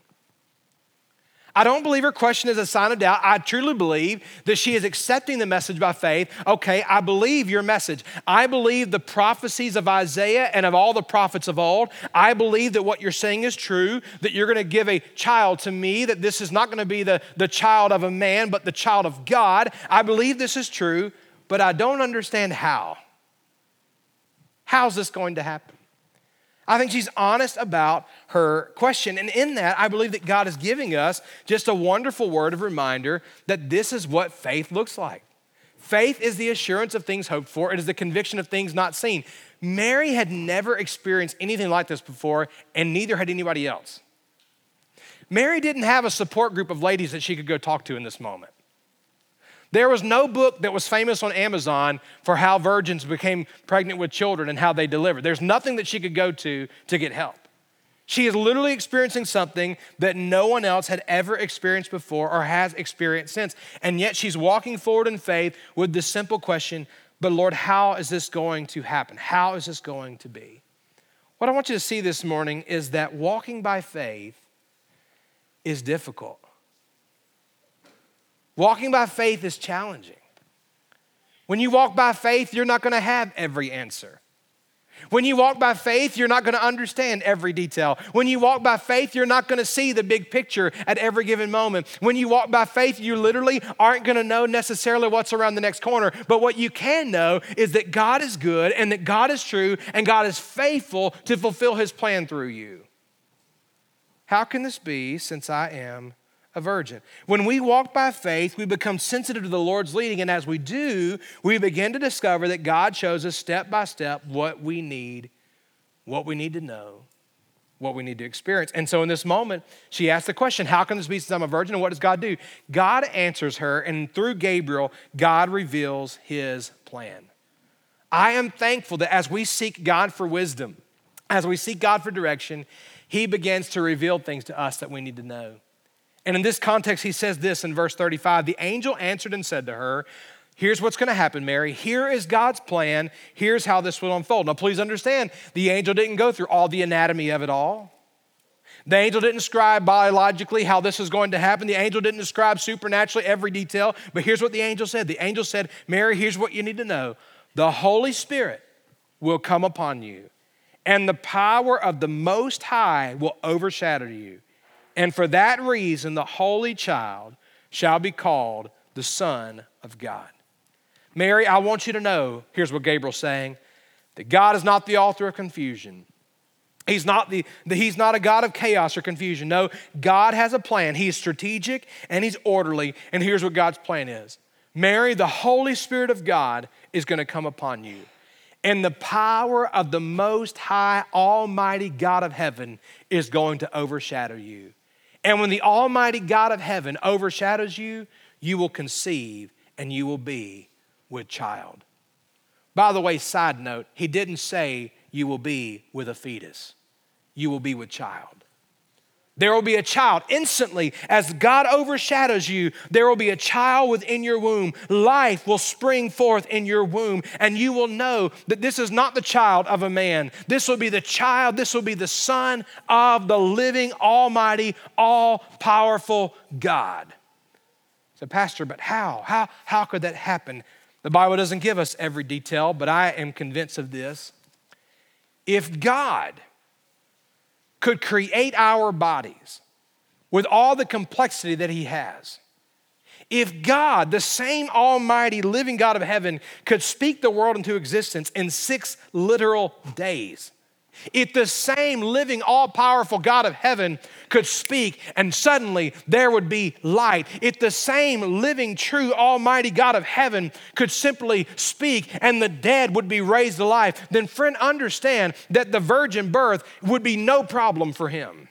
I don't believe her question is a sign of doubt. I truly believe that she is accepting the message by faith. Okay, I believe your message. I believe the prophecies of Isaiah and of all the prophets of old. I believe that what you're saying is true, that you're going to give a child to me, that this is not going to be the, the child of a man, but the child of God. I believe this is true, but I don't understand how. How's this going to happen? I think she's honest about her question. And in that, I believe that God is giving us just a wonderful word of reminder that this is what faith looks like. Faith is the assurance of things hoped for, it is the conviction of things not seen. Mary had never experienced anything like this before, and neither had anybody else. Mary didn't have a support group of ladies that she could go talk to in this moment. There was no book that was famous on Amazon for how virgins became pregnant with children and how they delivered. There's nothing that she could go to to get help. She is literally experiencing something that no one else had ever experienced before or has experienced since. And yet she's walking forward in faith with the simple question But Lord, how is this going to happen? How is this going to be? What I want you to see this morning is that walking by faith is difficult. Walking by faith is challenging. When you walk by faith, you're not going to have every answer. When you walk by faith, you're not going to understand every detail. When you walk by faith, you're not going to see the big picture at every given moment. When you walk by faith, you literally aren't going to know necessarily what's around the next corner. But what you can know is that God is good and that God is true and God is faithful to fulfill his plan through you. How can this be since I am a virgin. When we walk by faith, we become sensitive to the Lord's leading, and as we do, we begin to discover that God shows us step by step what we need, what we need to know, what we need to experience. And so in this moment, she asks the question, How can this be since I'm a virgin? And what does God do? God answers her, and through Gabriel, God reveals his plan. I am thankful that as we seek God for wisdom, as we seek God for direction, he begins to reveal things to us that we need to know. And in this context, he says this in verse 35 The angel answered and said to her, Here's what's going to happen, Mary. Here is God's plan. Here's how this will unfold. Now, please understand, the angel didn't go through all the anatomy of it all. The angel didn't describe biologically how this is going to happen. The angel didn't describe supernaturally every detail. But here's what the angel said The angel said, Mary, here's what you need to know the Holy Spirit will come upon you, and the power of the Most High will overshadow you. And for that reason, the holy child shall be called the Son of God. Mary, I want you to know here's what Gabriel's saying that God is not the author of confusion. He's not, the, the, he's not a God of chaos or confusion. No, God has a plan. He's strategic and he's orderly. And here's what God's plan is Mary, the Holy Spirit of God is going to come upon you. And the power of the Most High, Almighty God of heaven is going to overshadow you. And when the Almighty God of heaven overshadows you, you will conceive and you will be with child. By the way, side note, he didn't say you will be with a fetus, you will be with child. There will be a child. Instantly, as God overshadows you, there will be a child within your womb. Life will spring forth in your womb, and you will know that this is not the child of a man. This will be the child, this will be the son of the living, almighty, all powerful God. So, Pastor, but how? How, how could that happen? The Bible doesn't give us every detail, but I am convinced of this. If God could create our bodies with all the complexity that He has, if God, the same almighty living God of heaven, could speak the world into existence in six literal days, if the same living, all powerful God of heaven could speak and suddenly there would be light, if the same living, true, almighty God of heaven could simply speak and the dead would be raised to life, then, friend, understand that the virgin birth would be no problem for him.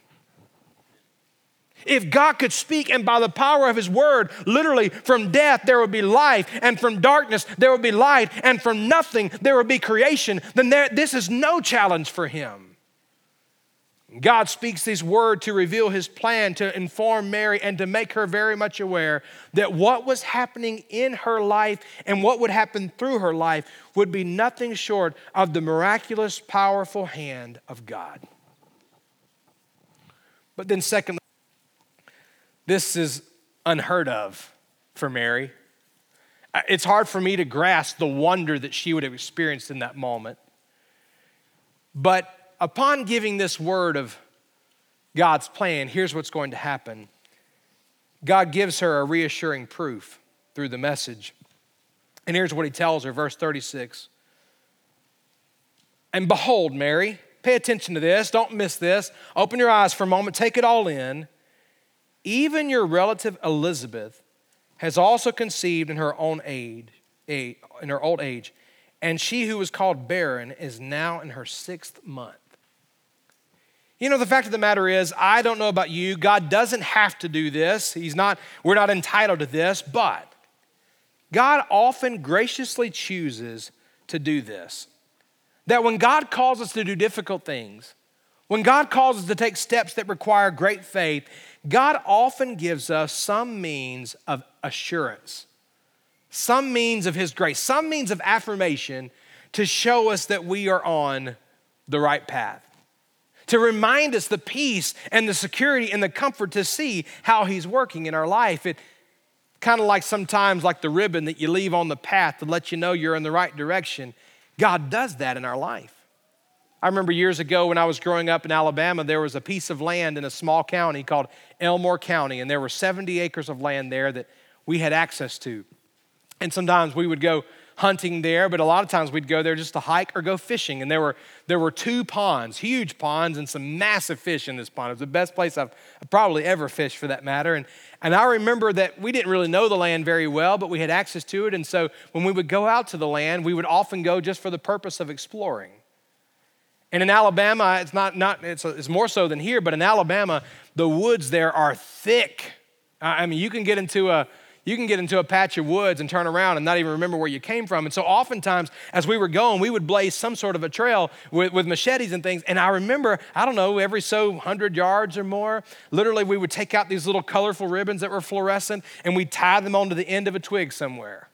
If God could speak and by the power of His word, literally from death there would be life, and from darkness there would be light, and from nothing there would be creation, then there, this is no challenge for Him. God speaks these words to reveal His plan, to inform Mary, and to make her very much aware that what was happening in her life and what would happen through her life would be nothing short of the miraculous, powerful hand of God. But then, secondly, this is unheard of for Mary. It's hard for me to grasp the wonder that she would have experienced in that moment. But upon giving this word of God's plan, here's what's going to happen God gives her a reassuring proof through the message. And here's what he tells her, verse 36. And behold, Mary, pay attention to this, don't miss this. Open your eyes for a moment, take it all in. Even your relative Elizabeth has also conceived in her own age, in her old age, and she who was called barren is now in her sixth month. You know, the fact of the matter is, I don't know about you. God doesn't have to do this. He's not, we're not entitled to this, but God often graciously chooses to do this. That when God calls us to do difficult things, when God calls us to take steps that require great faith, God often gives us some means of assurance, some means of His grace, some means of affirmation to show us that we are on the right path, to remind us the peace and the security and the comfort to see how He's working in our life. It kind of like sometimes like the ribbon that you leave on the path to let you know you're in the right direction. God does that in our life. I remember years ago when I was growing up in Alabama, there was a piece of land in a small county called Elmore County, and there were 70 acres of land there that we had access to. And sometimes we would go hunting there, but a lot of times we'd go there just to hike or go fishing. And there were, there were two ponds, huge ponds, and some massive fish in this pond. It was the best place I've probably ever fished for that matter. And, and I remember that we didn't really know the land very well, but we had access to it. And so when we would go out to the land, we would often go just for the purpose of exploring. And in Alabama, it's not, not it's, it's more so than here, but in Alabama, the woods there are thick. I mean, you can get into a you can get into a patch of woods and turn around and not even remember where you came from. And so oftentimes, as we were going, we would blaze some sort of a trail with, with machetes and things. And I remember, I don't know, every so 100 yards or more, literally we would take out these little colorful ribbons that were fluorescent and we'd tie them onto the end of a twig somewhere.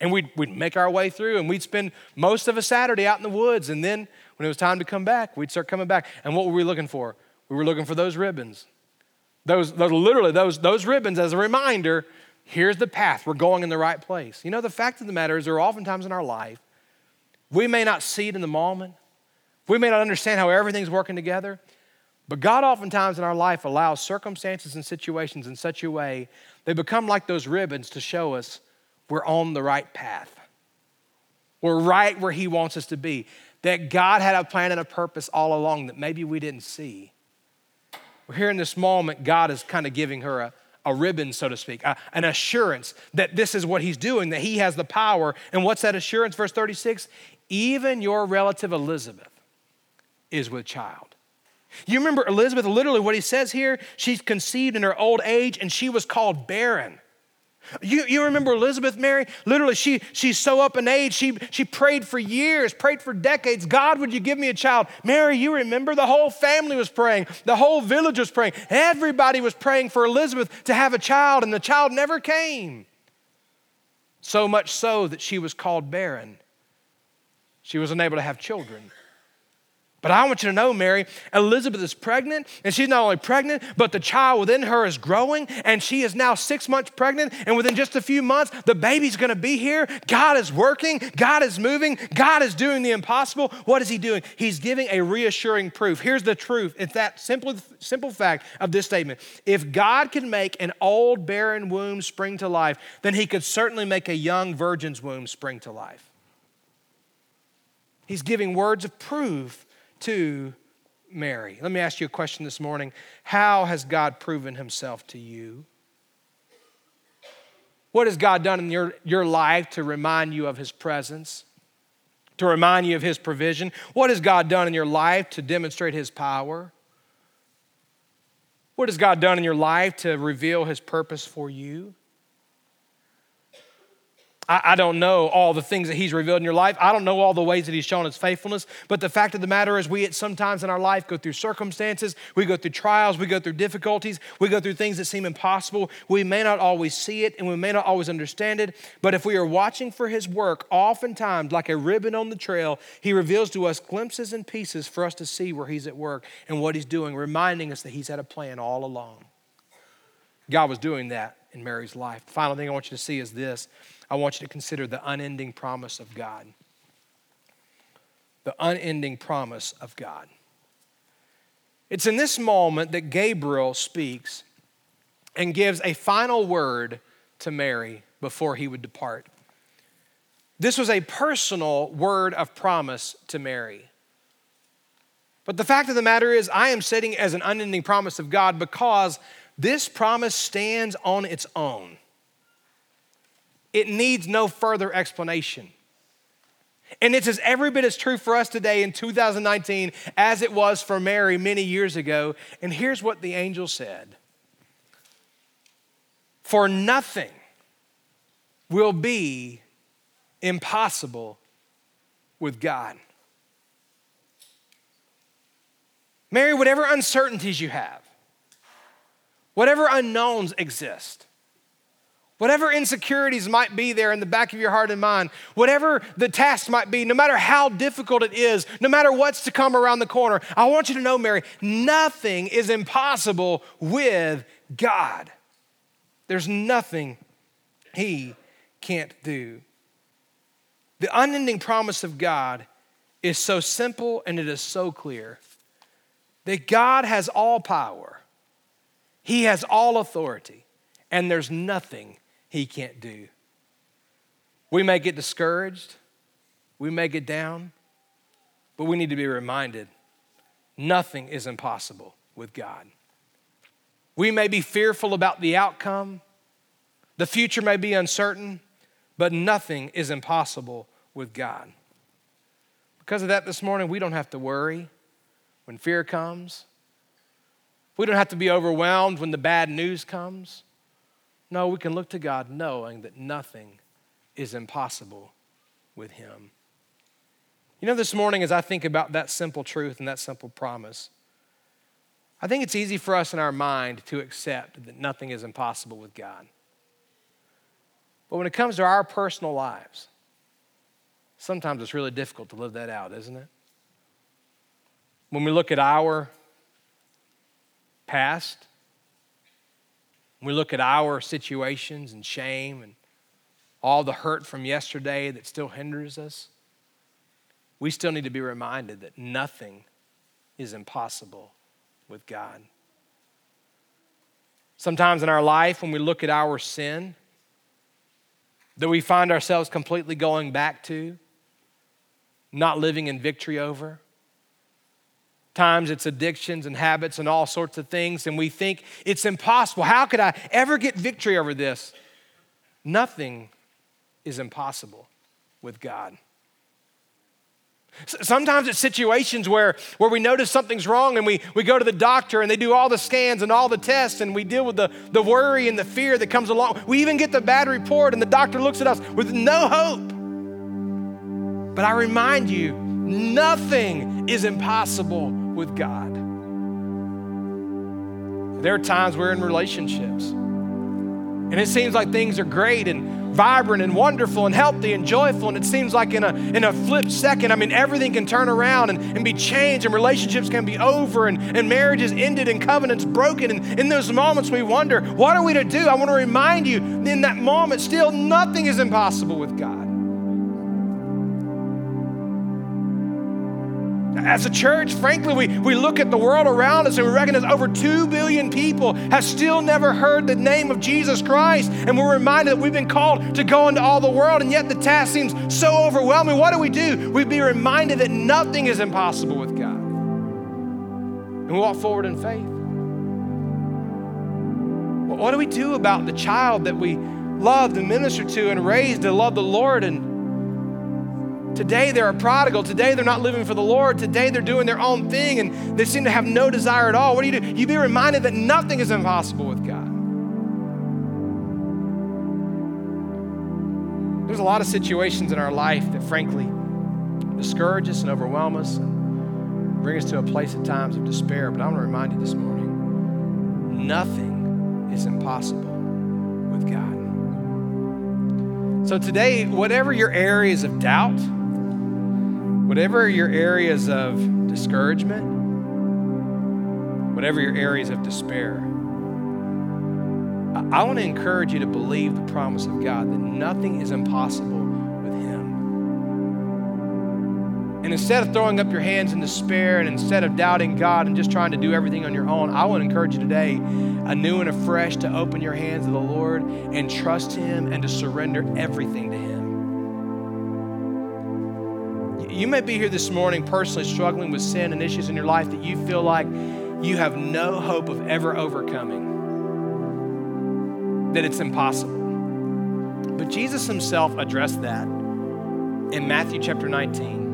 And we'd, we'd make our way through and we'd spend most of a Saturday out in the woods. And then when it was time to come back, we'd start coming back. And what were we looking for? We were looking for those ribbons. Those, those literally, those, those ribbons as a reminder here's the path. We're going in the right place. You know, the fact of the matter is, there are oftentimes in our life, we may not see it in the moment, we may not understand how everything's working together, but God oftentimes in our life allows circumstances and situations in such a way they become like those ribbons to show us we're on the right path. We're right where He wants us to be that God had a plan and a purpose all along that maybe we didn't see. We're here in this moment, God is kind of giving her a, a ribbon, so to speak, a, an assurance that this is what He's doing, that He has the power. And what's that assurance? Verse 36 even your relative Elizabeth is with child. You remember Elizabeth, literally what he says here? She's conceived in her old age and she was called barren. You, you remember Elizabeth, Mary? Literally, she, she's so up in age. She, she prayed for years, prayed for decades. God, would you give me a child? Mary, you remember the whole family was praying, the whole village was praying. Everybody was praying for Elizabeth to have a child, and the child never came. So much so that she was called barren. She was unable to have children. But I want you to know, Mary, Elizabeth is pregnant, and she's not only pregnant, but the child within her is growing, and she is now six months pregnant, and within just a few months, the baby's gonna be here. God is working, God is moving, God is doing the impossible. What is He doing? He's giving a reassuring proof. Here's the truth it's that simple, simple fact of this statement. If God can make an old barren womb spring to life, then He could certainly make a young virgin's womb spring to life. He's giving words of proof to Mary. Let me ask you a question this morning. How has God proven himself to you? What has God done in your, your life to remind you of his presence, to remind you of his provision? What has God done in your life to demonstrate his power? What has God done in your life to reveal his purpose for you? I, I don't know all the things that He's revealed in your life. I don't know all the ways that He's shown His faithfulness. But the fact of the matter is, we at sometimes in our life go through circumstances, we go through trials, we go through difficulties, we go through things that seem impossible. We may not always see it and we may not always understand it. But if we are watching for His work, oftentimes, like a ribbon on the trail, He reveals to us glimpses and pieces for us to see where He's at work and what He's doing, reminding us that He's had a plan all along. God was doing that in Mary's life. The final thing I want you to see is this I want you to consider the unending promise of God. The unending promise of God. It's in this moment that Gabriel speaks and gives a final word to Mary before he would depart. This was a personal word of promise to Mary. But the fact of the matter is, I am sitting as an unending promise of God because this promise stands on its own. It needs no further explanation. And it's as every bit as true for us today in 2019 as it was for Mary many years ago. And here's what the angel said For nothing will be impossible with God. Mary, whatever uncertainties you have, whatever unknowns exist, whatever insecurities might be there in the back of your heart and mind, whatever the task might be, no matter how difficult it is, no matter what's to come around the corner, I want you to know, Mary, nothing is impossible with God. There's nothing He can't do. The unending promise of God is so simple and it is so clear that God has all power he has all authority, and there's nothing he can't do. We may get discouraged, we may get down, but we need to be reminded nothing is impossible with God. We may be fearful about the outcome, the future may be uncertain, but nothing is impossible with God. Because of that, this morning, we don't have to worry when fear comes. We don't have to be overwhelmed when the bad news comes. No, we can look to God knowing that nothing is impossible with Him. You know, this morning, as I think about that simple truth and that simple promise, I think it's easy for us in our mind to accept that nothing is impossible with God. But when it comes to our personal lives, sometimes it's really difficult to live that out, isn't it? When we look at our past, we look at our situations and shame and all the hurt from yesterday that still hinders us, we still need to be reminded that nothing is impossible with God. Sometimes in our life, when we look at our sin that we find ourselves completely going back to, not living in victory over, Times it's addictions and habits and all sorts of things, and we think it's impossible. How could I ever get victory over this? Nothing is impossible with God. Sometimes it's situations where, where we notice something's wrong and we, we go to the doctor and they do all the scans and all the tests and we deal with the, the worry and the fear that comes along. We even get the bad report and the doctor looks at us with no hope. But I remind you, nothing is impossible with God. There are times we're in relationships and it seems like things are great and vibrant and wonderful and healthy and joyful. And it seems like in a, in a flip second, I mean, everything can turn around and, and be changed and relationships can be over and, and marriages ended and covenants broken. And in those moments, we wonder, what are we to do? I want to remind you, in that moment, still nothing is impossible with God. As a church, frankly, we, we look at the world around us and we recognize over 2 billion people have still never heard the name of Jesus Christ. And we're reminded that we've been called to go into all the world, and yet the task seems so overwhelming. What do we do? We be reminded that nothing is impossible with God. And we walk forward in faith. what do we do about the child that we loved and ministered to and raised to love the Lord and Today they're a prodigal. Today they're not living for the Lord. Today they're doing their own thing and they seem to have no desire at all. What do you do? You be reminded that nothing is impossible with God. There's a lot of situations in our life that, frankly, discourage us and overwhelm us and bring us to a place at times of despair. But I want to remind you this morning nothing is impossible with God. So today, whatever your areas of doubt, Whatever your areas of discouragement, whatever your areas of despair, I want to encourage you to believe the promise of God that nothing is impossible with Him. And instead of throwing up your hands in despair and instead of doubting God and just trying to do everything on your own, I want to encourage you today, anew and afresh, to open your hands to the Lord and trust Him and to surrender everything to Him. You may be here this morning personally struggling with sin and issues in your life that you feel like you have no hope of ever overcoming, that it's impossible. But Jesus himself addressed that in Matthew chapter 19.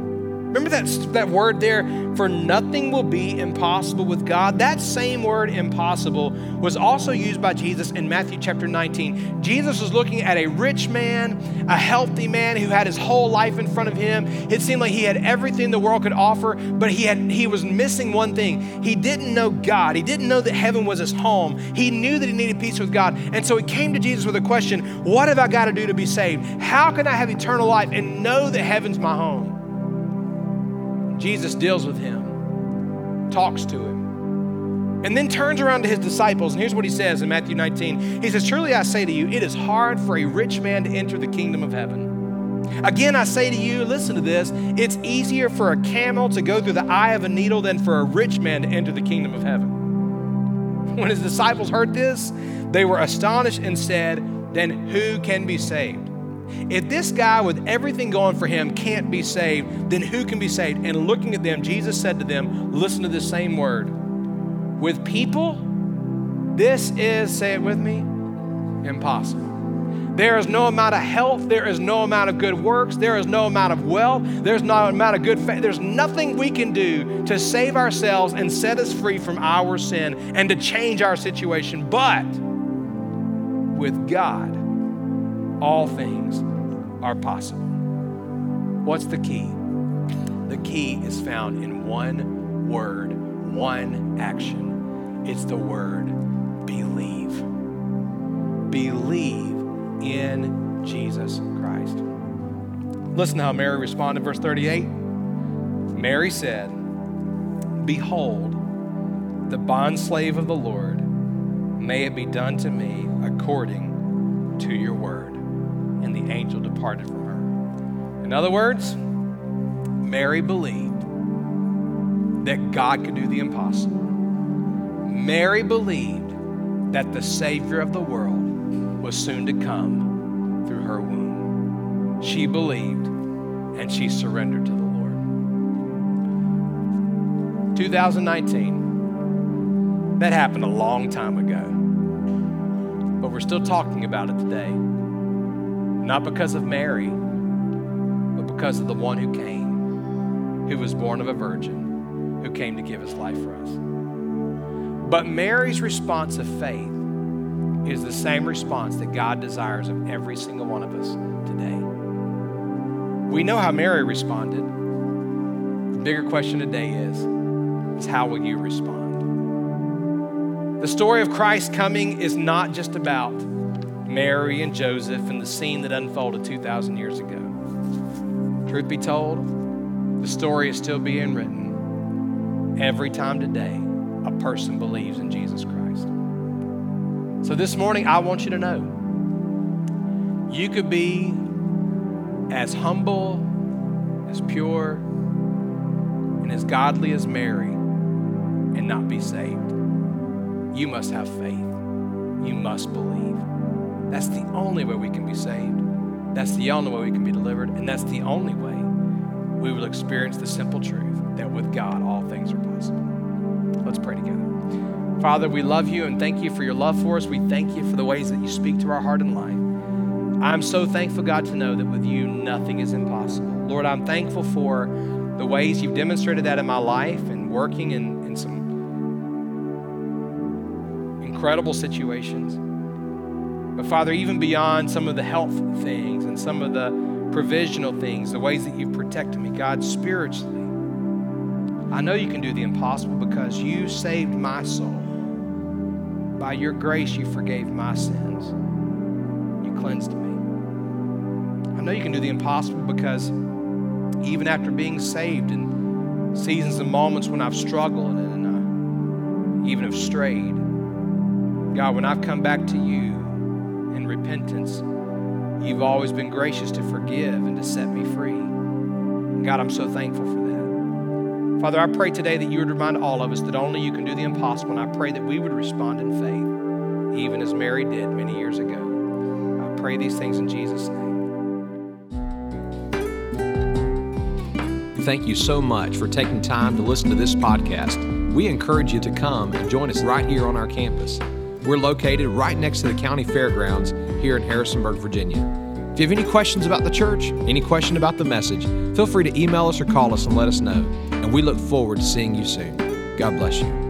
Remember that, that word there, for nothing will be impossible with God? That same word, impossible, was also used by Jesus in Matthew chapter 19. Jesus was looking at a rich man, a healthy man who had his whole life in front of him. It seemed like he had everything the world could offer, but he, had, he was missing one thing. He didn't know God, he didn't know that heaven was his home. He knew that he needed peace with God. And so he came to Jesus with a question What have I got to do to be saved? How can I have eternal life and know that heaven's my home? Jesus deals with him, talks to him, and then turns around to his disciples. And here's what he says in Matthew 19 He says, Truly I say to you, it is hard for a rich man to enter the kingdom of heaven. Again, I say to you, listen to this it's easier for a camel to go through the eye of a needle than for a rich man to enter the kingdom of heaven. When his disciples heard this, they were astonished and said, Then who can be saved? If this guy with everything going for him can't be saved, then who can be saved? And looking at them, Jesus said to them, Listen to this same word. With people, this is, say it with me, impossible. There is no amount of health, there is no amount of good works, there is no amount of wealth, there's no amount of good faith. There's nothing we can do to save ourselves and set us free from our sin and to change our situation. But with God, all things are possible. What's the key? The key is found in one word, one action. It's the word believe. Believe in Jesus Christ. Listen to how Mary responded, verse 38. Mary said, Behold, the bondslave of the Lord, may it be done to me according to your word and the angel departed from her. In other words, Mary believed that God could do the impossible. Mary believed that the Savior of the world was soon to come through her womb. She believed and she surrendered to the Lord. 2019, that happened a long time ago, but we're still talking about it today. Not because of Mary, but because of the one who came. who was born of a virgin, who came to give his life for us. But Mary's response of faith is the same response that God desires of every single one of us today. We know how Mary responded. The bigger question today is, is how will you respond? The story of Christ coming is not just about Mary and Joseph and the scene that unfolded 2,000 years ago. Truth be told, the story is still being written every time today a person believes in Jesus Christ. So this morning, I want you to know you could be as humble, as pure, and as godly as Mary and not be saved. You must have faith. You must believe. That's the only way we can be saved. That's the only way we can be delivered. And that's the only way we will experience the simple truth that with God, all things are possible. Let's pray together. Father, we love you and thank you for your love for us. We thank you for the ways that you speak to our heart and life. I'm so thankful, God, to know that with you, nothing is impossible. Lord, I'm thankful for the ways you've demonstrated that in my life and working in, in some incredible situations. But Father, even beyond some of the health things and some of the provisional things, the ways that you've protected me, God, spiritually, I know you can do the impossible because you saved my soul. By your grace, you forgave my sins. You cleansed me. I know you can do the impossible because even after being saved in seasons and moments when I've struggled and uh, even have strayed, God, when I've come back to you repentance, you've always been gracious to forgive and to set me free. God, I'm so thankful for that. Father, I pray today that you would remind all of us that only you can do the impossible, and I pray that we would respond in faith, even as Mary did many years ago. I pray these things in Jesus' name. Thank you so much for taking time to listen to this podcast. We encourage you to come and join us right here on our campus. We're located right next to the county fairgrounds here in Harrisonburg, Virginia. If you have any questions about the church, any question about the message, feel free to email us or call us and let us know. And we look forward to seeing you soon. God bless you.